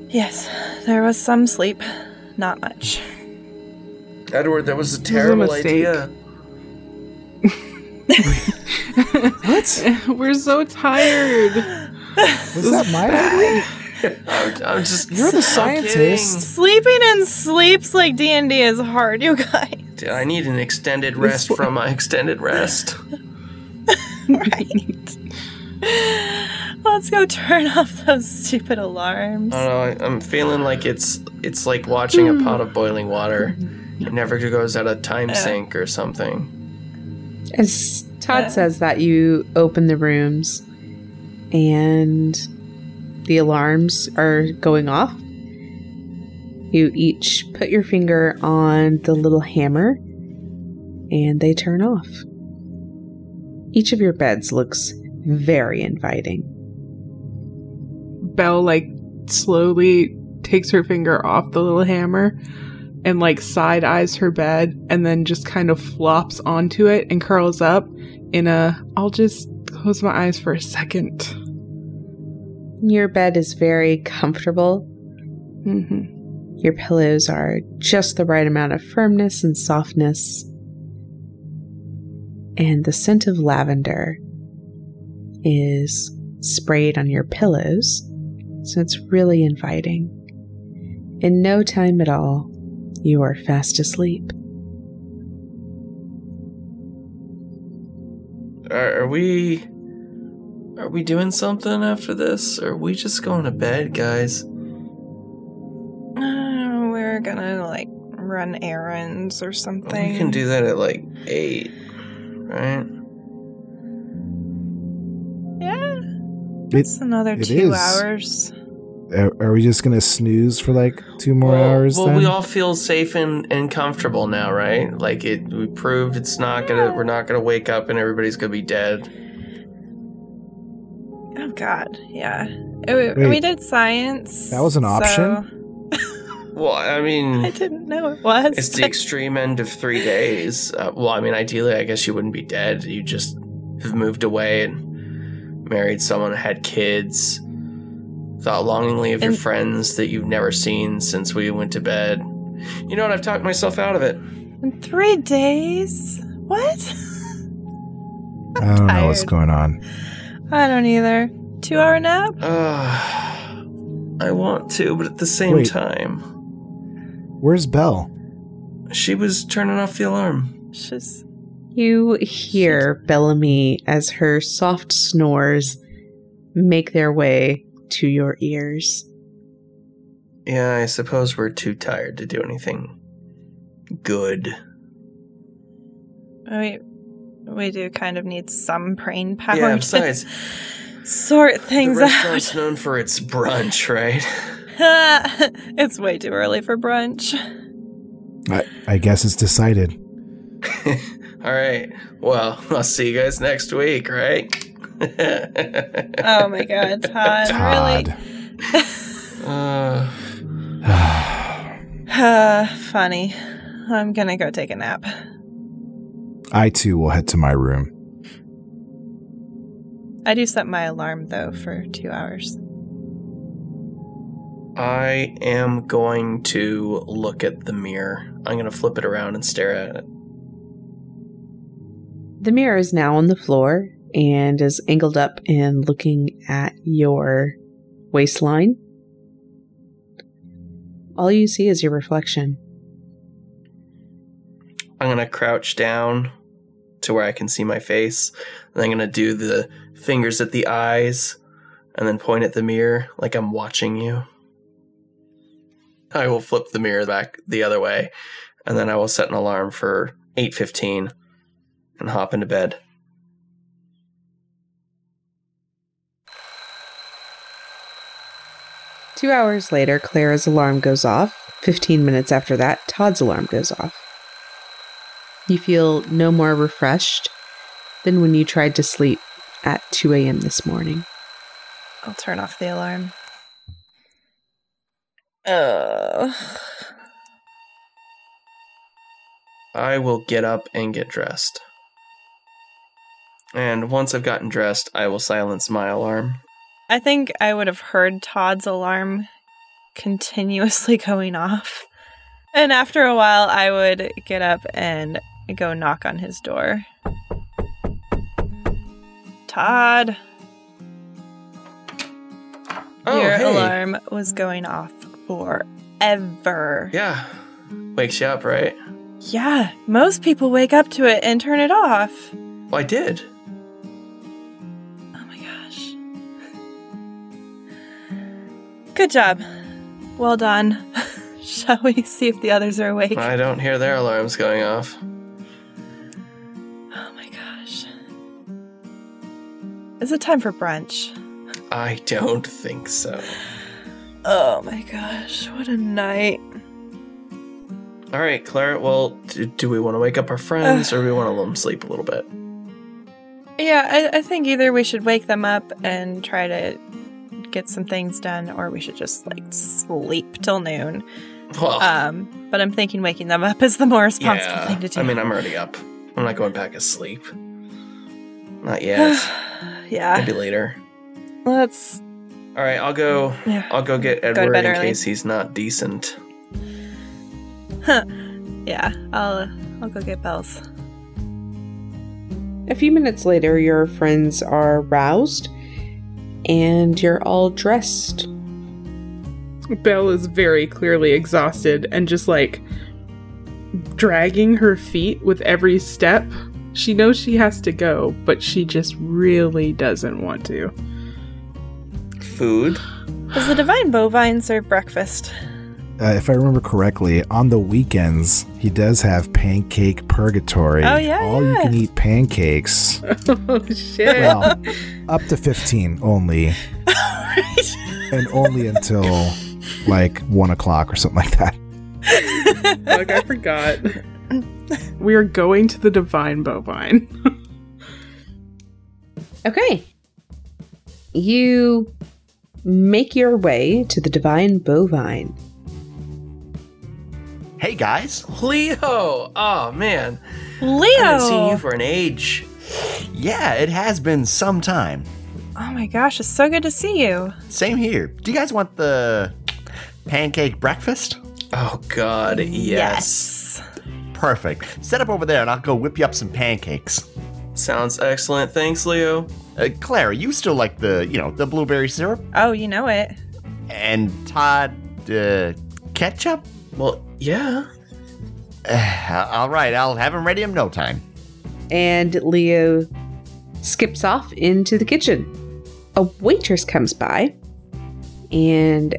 Yes, there was some sleep. Not much. Edward, that was a was a terrible idea. What? We're so tired. Was that my idea? I'm, I'm just. You're the I'm scientist. Sleeping in sleeps like D and D is hard, you guys. kidding. I need an extended rest This- from my extended rest. right. Let's go turn off those stupid alarms. I don't know. I- I'm feeling like it's it's like watching a hmm. pot of boiling water. It never goes out of time Yeah. sink or something. As Todd Yeah. says that, you open the rooms and the alarms are going off. You each put your finger on the little hammer and they turn off. Each of your beds looks very inviting. Belle like slowly takes her finger off the little hammer and like side eyes her bed and then just kind of flops onto it and curls up in a I'll just close my eyes for a second. Your bed is very comfortable. hmm Your pillows are just the right amount of firmness and softness. And the scent of lavender is sprayed on your pillows, so it's really inviting. In no time at all, you are fast asleep. Are, are we. Are we doing something after this? Or are we just going to bed, guys? Uh, we're gonna like run errands or something. We can do that at like 8, right? Yeah, It, it's another it two is. hours. Are, are we just gonna snooze for like two more well, hours? Well, then? we all feel safe and, and comfortable now, right? Like it, we proved it's not gonna. We're not gonna wake up and everybody's gonna be dead. Oh God, yeah. We, we did science. That was an option? so- Well, I mean, I didn't know it was. it's the extreme end of three days. Uh, well, I mean, ideally, I guess you wouldn't be dead. You just have moved away and married someone, had kids, thought longingly of your friends that you've never seen since we went to bed. You know what? I've talked myself out of it. In three days? What? I don't know what's going on. I don't either. Two hour nap? Uh, I want to, but at the same Wait. time, Where's Belle? she was turning off the alarm. She's You hear Bellamy as her soft snores make their way to your ears. Yeah, I suppose we're too tired to do anything good. we we do kind of need some brain power Yeah, to besides, sort things the restaurant's out. known for its brunch, right? it's way too early for brunch. I, I guess it's decided. All right. Well, I'll see you guys next week, right? Oh my god, Todd, Todd. Uh, really? Uh, funny. I'm gonna go take a nap. I too will head to my room. I do set my alarm though for two hours. I am going to look at the mirror. I'm going to flip it around and stare at it. The mirror is now on the floor and is angled up and looking at your waistline. All you see is your reflection. I'm going to crouch down to where I can see my face. And I'm going to do the fingers at the eyes and then point at the mirror like I'm watching you. I will flip the mirror back the other way and then I will set an alarm for 8:15 and hop into bed. Two hours later, Clara's alarm goes off. Fifteen minutes after that, Todd's alarm goes off. You feel no more refreshed than when you tried to sleep at 2 a.m. this morning. I'll turn off the alarm. Oh. I will get up and get dressed. And once I've gotten dressed, I will silence my alarm. I think I would have heard Todd's alarm continuously going off. And after a while, I would get up and go knock on his door. Todd, Oh, your hey. alarm was going off forever. Yeah. Wakes you up, right? Yeah, most people wake up to it and turn it off. Well, I did. Good job. Well done. Shall we see if the others are awake? I don't hear their alarms going off. Oh my gosh. Is it time for brunch? I don't think so. Oh my gosh, what a night. All right, Clara. Well, do, do we want to wake up our friends or do we want to let them sleep a little bit? Yeah, I, I think either we should wake them up and try to get some things done, or we should just like sleep till noon. Well, Um, but I'm thinking waking them up is the more responsible thing to do. I mean, I'm already up. I'm not going back to sleep. Not yet. yeah. Maybe later. Let's. All right, I'll go. Yeah. I'll go get Edward bed in early. case he's not decent. Yeah. I'll. I'll go get Bells. A few minutes later, your friends are roused and you're all dressed. Belle is very clearly exhausted and just like dragging her feet with every step. She knows she has to go, but she just really doesn't want to. Food. Does the Divine Bovine serve breakfast? Uh, if I remember correctly, on the weekends he does have pancake purgatory. Oh, yeah, all you can eat pancakes. oh shit. Well, up to fifteen only, and only until like one o'clock or something like that. Fuck, I forgot. we are going to the Divine Bovine. Okay. You make your way to the Divine Bovine. Hey guys. Leo. Oh man, Leo. I haven't seen you for an age. Yeah, it has been some time. oh my gosh, it's so good to see you. Same here. Do you guys want the pancake breakfast? Oh God, yes. Perfect. Set up over there and I'll go whip you up some pancakes. Sounds excellent. Thanks, Leo. Uh, Clara, you still like the, you know, the blueberry syrup? Oh, you know it. And Todd, uh, ketchup? Well, yeah. Uh, all right, I'll have him ready in no time. And Leo skips off into the kitchen. A waitress comes by and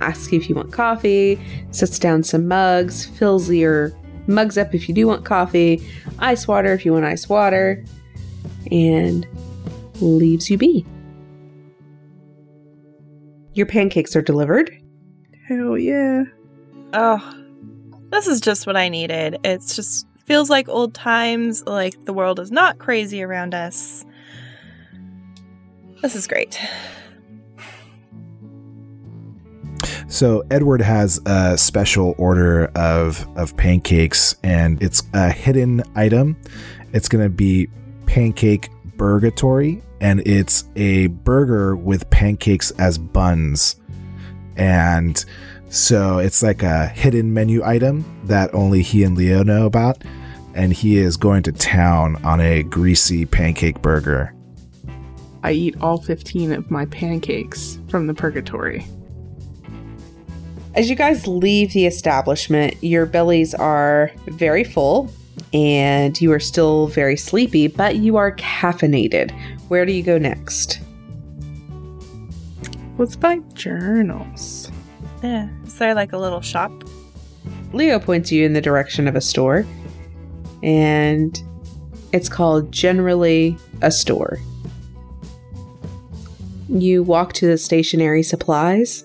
asks you if you want coffee, sets down some mugs, fills your mugs up if you do want coffee, ice water if you want ice water, and leaves you be. Your pancakes are delivered. Hell yeah. Oh, this is just what I needed. It's just feels like old times, like the world is not crazy around us. This is great. So Edward has a special order of of pancakes, and it's a hidden item. It's going to be pancake burgatory, and it's a burger with pancakes as buns. And so it's like a hidden menu item that only he and Leo know about. And he is going to town on a greasy pancake burger. I eat all 15 of my pancakes from the purgatory. As you guys leave the establishment, your bellies are very full and you are still very sleepy, but you are caffeinated. Where do you go next? Let's buy journals. Yeah. Is there like a little shop? Leo points you in the direction of a store, and it's called Generally a Store. You walk to the stationery supplies.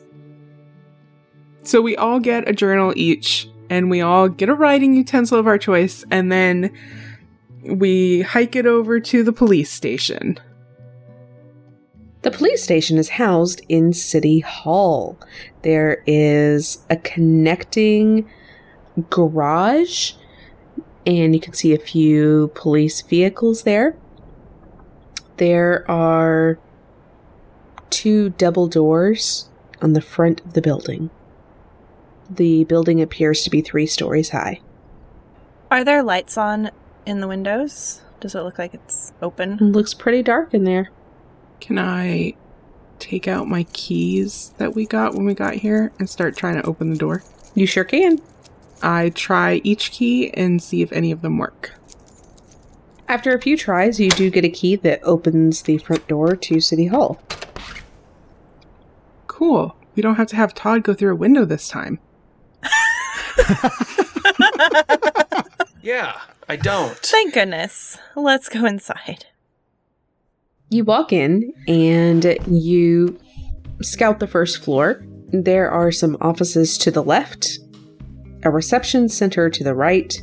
So we all get a journal each, and we all get a writing utensil of our choice, and then we hike it over to the police station. The police station is housed in City Hall. There is a connecting garage, and you can see a few police vehicles there. There are two double doors on the front of the building. The building appears to be three stories high. Are there lights on in the windows? Does it look like it's open? It looks pretty dark in there. Can I take out my keys that we got when we got here and start trying to open the door? You sure can. I try each key and see if any of them work. After a few tries, you do get a key that opens the front door to City Hall. Cool. We don't have to have Todd go through a window this time. Yeah, I don't. Thank goodness. Let's go inside. You walk in and you scout the first floor. There are some offices to the left, a reception center to the right,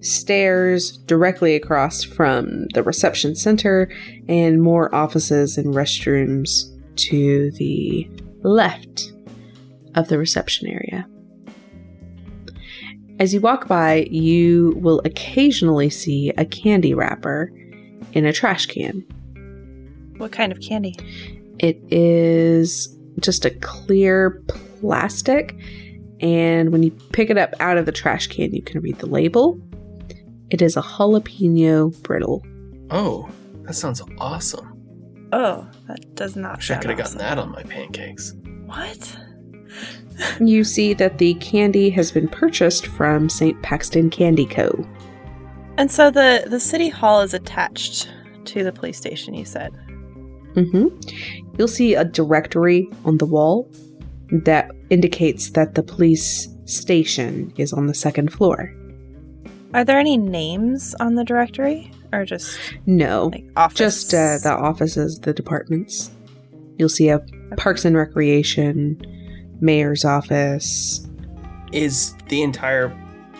stairs directly across from the reception center, and more offices and restrooms to the left of the reception area. As you walk by, you will occasionally see a candy wrapper in a trash can. What kind of candy? It is just a clear plastic, and when you pick it up out of the trash can, you can read the label. It is a jalapeno brittle. Oh, that sounds awesome. Oh, that does not Wish I could have gotten that on my pancakes. What? You see that the candy has been purchased from St. Paxton Candy Co. And so the the city hall is attached to the police station. You said. Hmm You'll see a directory on the wall that indicates that the police station is on the second floor. Are there any names on the directory, or just No, like office? just uh, the offices, the departments. You'll see a Parks and Recreation, Mayor's office. Is the entire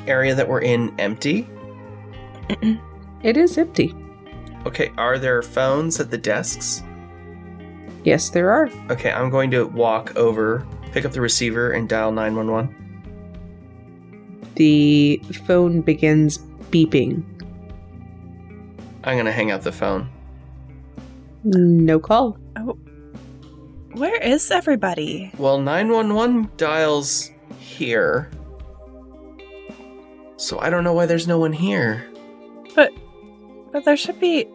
area that we're in empty? It is empty. Okay, are there phones at the desks? Yes, there are. Okay, I'm going to walk over, pick up the receiver, and dial 911. The phone begins beeping. I'm going to hang up the phone. No call. Oh. Where is everybody? Well, 911 dials here. So I don't know why there's no one here. But but there should be.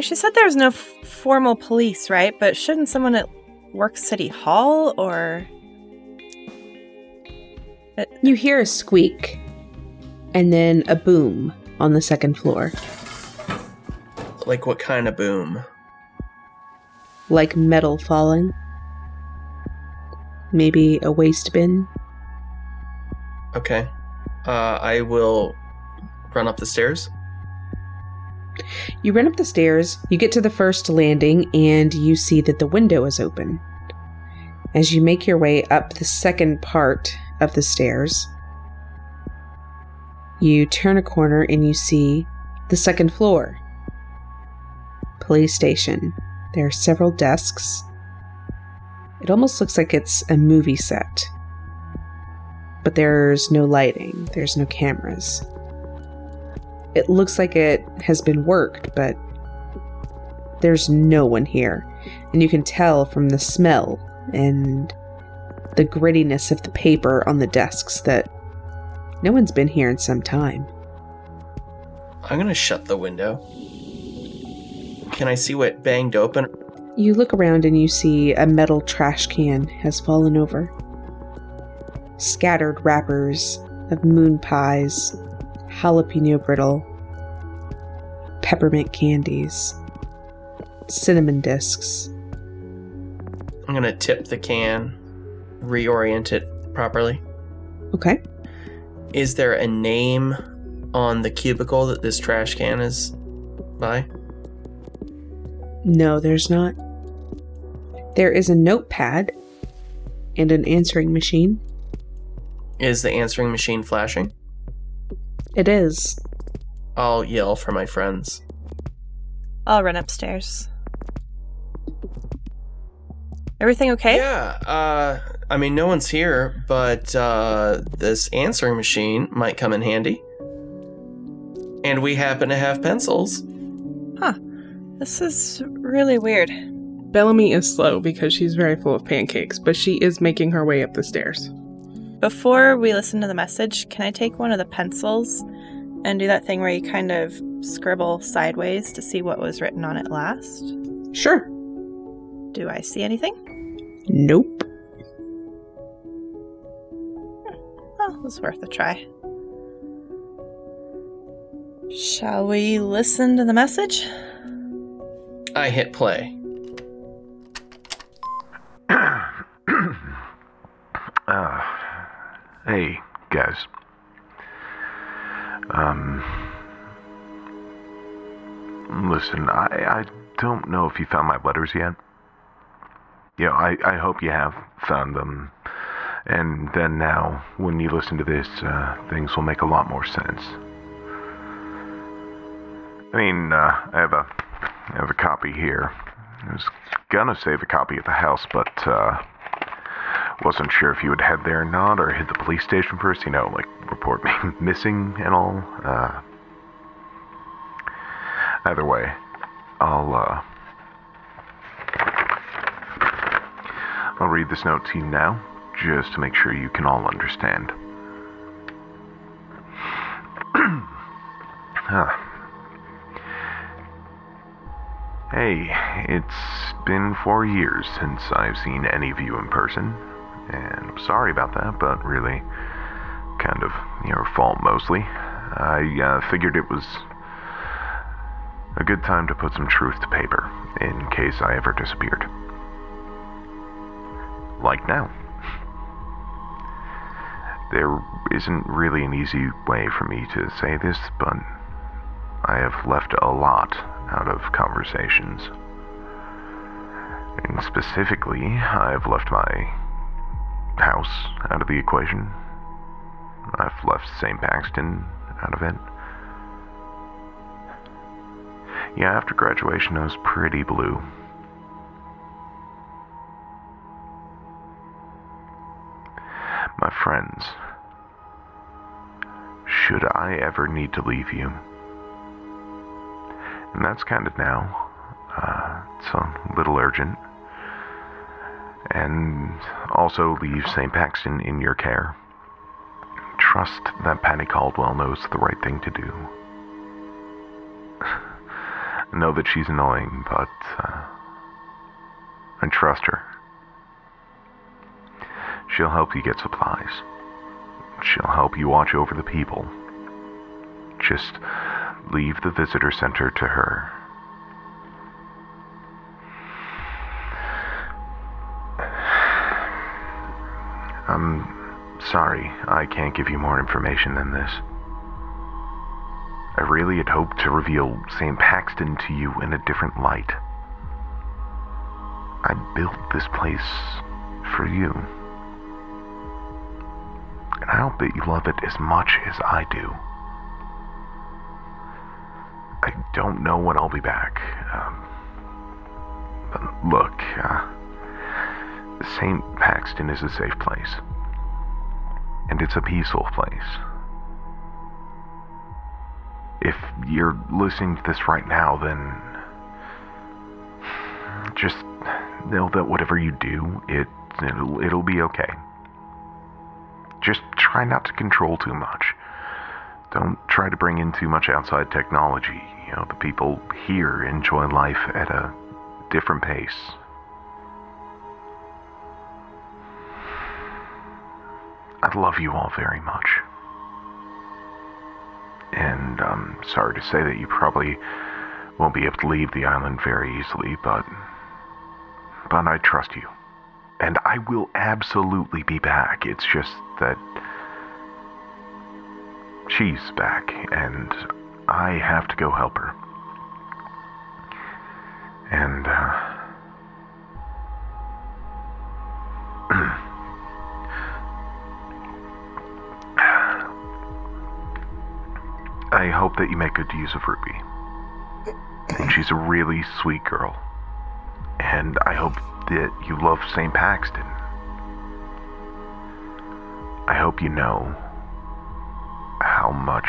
She said there's no f- formal police, right? But shouldn't someone at Work City Hall or You hear a squeak and then a boom on the second floor, Like, what kind of boom? like metal falling. Maybe a waste bin. Okay. Uh, I will run up the stairs. You run up the stairs, you get to the first landing, and you see that the window is open. As you make your way up the second part of the stairs, you turn a corner and you see the second floor. Police station. There are several desks. It almost looks like it's a movie set. But there's no lighting, there's no cameras. It looks like it has been worked, but there's no one here. And you can tell from the smell and the grittiness of the paper on the desks that no one's been here in some time. I'm going to shut the window. Can I see what banged open? You look around and you see a metal trash can has fallen over. Scattered wrappers of moon pies, jalapeno brittle, peppermint candies, cinnamon discs. I'm going to tip the can, reorient it properly. Okay. Is there a name on the cubicle that this trash can is by? No, there's not. There is a notepad and an answering machine. Is the answering machine flashing? It is. I'll yell for my friends. I'll run upstairs. Everything okay? Yeah, uh, I mean, no one's here, but uh, this answering machine might come in handy. And we happen to have pencils. Huh. This is really weird. Bellamy is slow because she's very full of pancakes, but she is making her way up the stairs. Before we listen to the message, can I take one of the pencils and do that thing where you kind of scribble sideways to see what was written on it last? Sure. Do I see anything? Nope. Oh, it was worth a try. Shall we listen to the message? I hit play. Uh, hey, guys. Um, listen, I, I don't know if you found my letters yet. Yeah, I, I hope you have found them. And then now, when you listen to this, uh, things will make a lot more sense. I mean, uh, I have a, I have a copy here. I was gonna save a copy at the house, but uh, wasn't sure if you would head there or not, or hit the police station first. You know, like report me missing and all. Uh, either way, I'll uh, I'll read this note to you now, just to make sure you can all understand. Ah. Hey, it's been four years since I've seen any of you in person, and I'm sorry about that, but really, kind of your fault mostly. I uh, figured it was a good time to put some truth to paper in case I ever disappeared. Like now. There isn't really an easy way for me to say this, but I have left a lot out of conversations. And specifically, I've left my house out of the equation. I've left St. Paxton out of it. Yeah, after graduation, I was pretty blue. My friends, should I ever need to leave you, and that's kind of now, uh, it's a little urgent, and also leave St. Paxton in your care. Trust that Patty Caldwell knows the right thing to do. Know that she's annoying, but uh, I trust her. She'll help you get supplies. She'll help you watch over the people. Just leave the visitor center to her. Sorry, I can't give you more information than this. I really had hoped to reveal St. Paxton to you in a different light. I built this place for you. And I hope that you love it as much as I do. I don't know when I'll be back. Um, but look, uh, St. Paxton is a safe place. And it's a peaceful place. If you're listening to this right now, then just know that whatever you do, it it'll, it'll be okay. Just try not to control too much. Don't try to bring in too much outside technology. You know, the people here enjoy life at a different pace. I love you all very much. And I'm sorry to say that you probably won't be able to leave the island very easily, but. But I trust you. And I will absolutely be back. It's just that. She's back, and I have to go help her. And, uh. I hope that you make good use of Ruby. She's a really sweet girl. And I hope that you love St. Paxton. I hope you know how much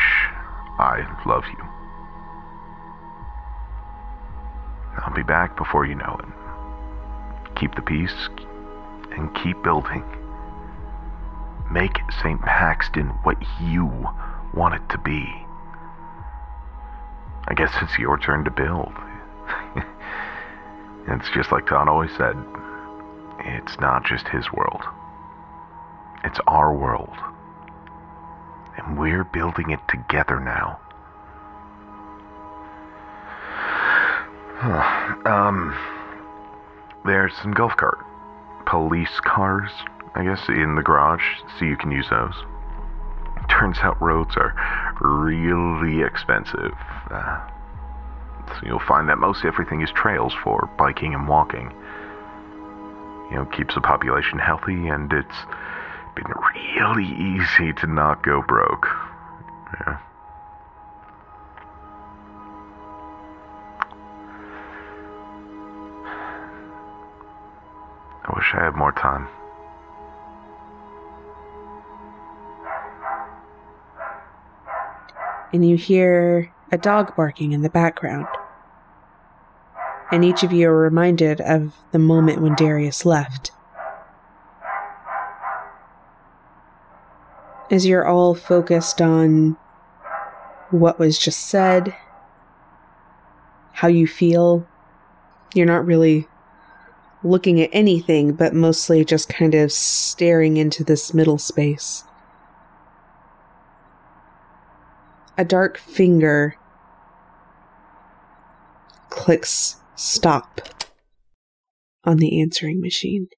I love you. I'll be back before you know it. Keep the peace and keep building. Make St. Paxton what you want it to be. I guess it's your turn to build. it's just like Todd always said it's not just his world, it's our world. And we're building it together now. um, there's some golf cart, police cars, I guess, in the garage, so you can use those. Turns out roads are really expensive. Uh, so you'll find that most everything is trails for biking and walking. You know, keeps the population healthy, and it's been really easy to not go broke. Yeah. I wish I had more time. And you hear a dog barking in the background. And each of you are reminded of the moment when Darius left. As you're all focused on what was just said, how you feel, you're not really looking at anything, but mostly just kind of staring into this middle space. A dark finger clicks stop on the answering machine.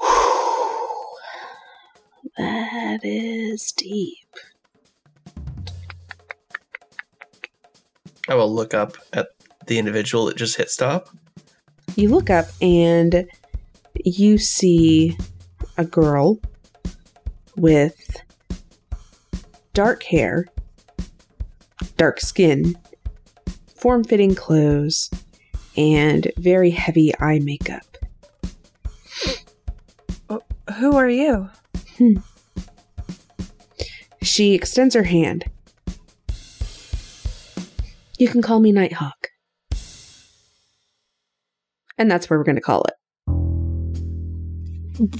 That is deep. I will look up at the individual that just hit stop. You look up and you see a girl with dark hair, dark skin, form fitting clothes, and very heavy eye makeup. Who are you? Hmm. She extends her hand. You can call me Nighthawk. And that's where we're going to call it.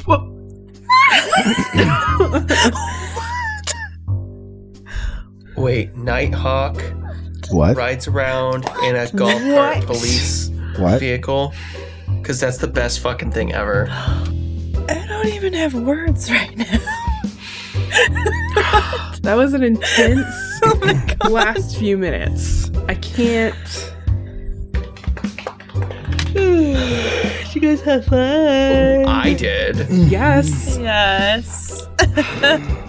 Wait, Nighthawk What? rides around in a golf cart police What? vehicle? Because that's the best fucking thing ever. I don't even have words right now. That was an intense last few minutes. I can't. Did you guys have fun? I did. Yes. Yes.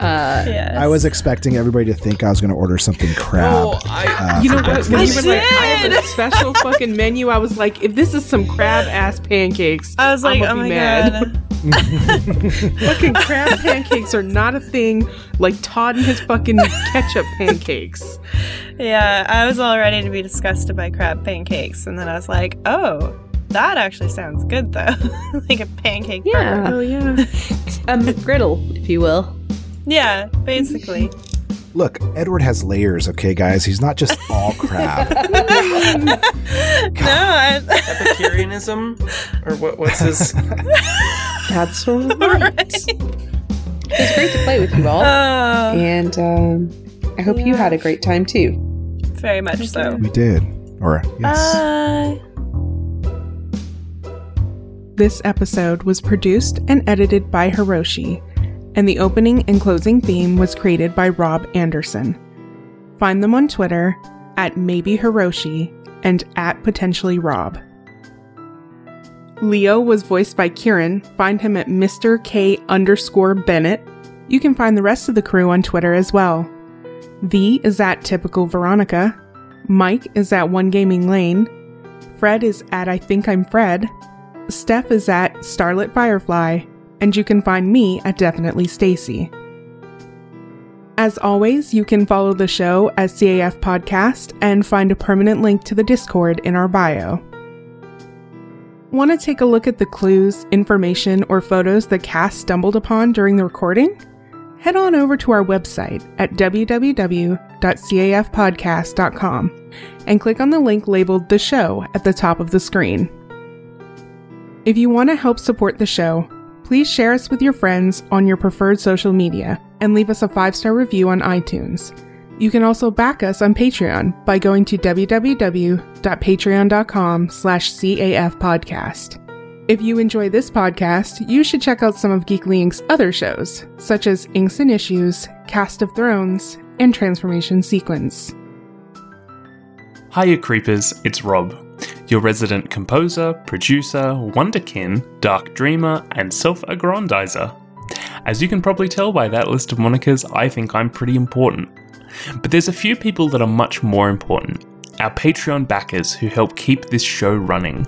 Uh, yes. I was expecting everybody to think I was going to order something crab. Oh, I. uh, You know what? When you were like, I have a special fucking menu, I was like, if this is some crab ass pancakes, I was like, I'ma oh be my mad. god. fucking crab pancakes are not a thing like Todd and his fucking ketchup pancakes. Yeah, I was all ready to be disgusted by crab pancakes, and then I was like, oh, that actually sounds good though. like a pancake Yeah. burger. Oh yeah. a McGriddle, if you will. Yeah, basically. Look, Edward has layers, okay, guys? He's not just all crab. no, I, Epicureanism? Or what, what's his. That's all right. Right. It was great to play with you all. Oh, and um, I hope you had a great time too. very much so. we did. Or, yes. Bye. This episode was produced and edited by Hiroshi, and the opening and closing theme was created by Rob Anderson. Find them on Twitter at maybe Hiroshi and at potentially Rob. Leo was voiced by Kieran. Find him at Mr. K underscore Bennett. You can find the rest of the crew on Twitter as well. V is at typical Veronica. Mike is at One Gaming Lane. Fred is at I think I'm Fred. Steph is at Starlit Firefly, and you can find me at Definitely Stacy. As always, you can follow the show as CAF Podcast and find a permanent link to the Discord in our bio. Want to take a look at the clues, information, or photos the cast stumbled upon during the recording? Head on over to our website at www.cafpodcast.com and click on the link labeled The Show at the top of the screen. If you want to help support the show, please share us with your friends on your preferred social media and leave us a five star review on iTunes. You can also back us on Patreon by going to www.patreon.com slash cafpodcast. If you enjoy this podcast, you should check out some of Geekly Inc.'s other shows, such as Inks and Issues, Cast of Thrones, and Transformation Sequence. Hiya Creepers, it's Rob, your resident composer, producer, wonderkin, dark dreamer, and self aggrandizer. As you can probably tell by that list of monikers, I think I'm pretty important. But there's a few people that are much more important our Patreon backers who help keep this show running.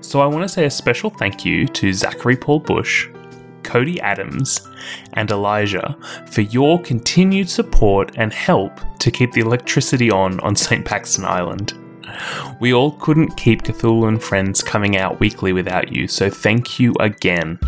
So I want to say a special thank you to Zachary Paul Bush, Cody Adams and Elijah for your continued support and help to keep the electricity on on St. Paxton Island. We all couldn't keep Cthulhu and Friends coming out weekly without you, so thank you again.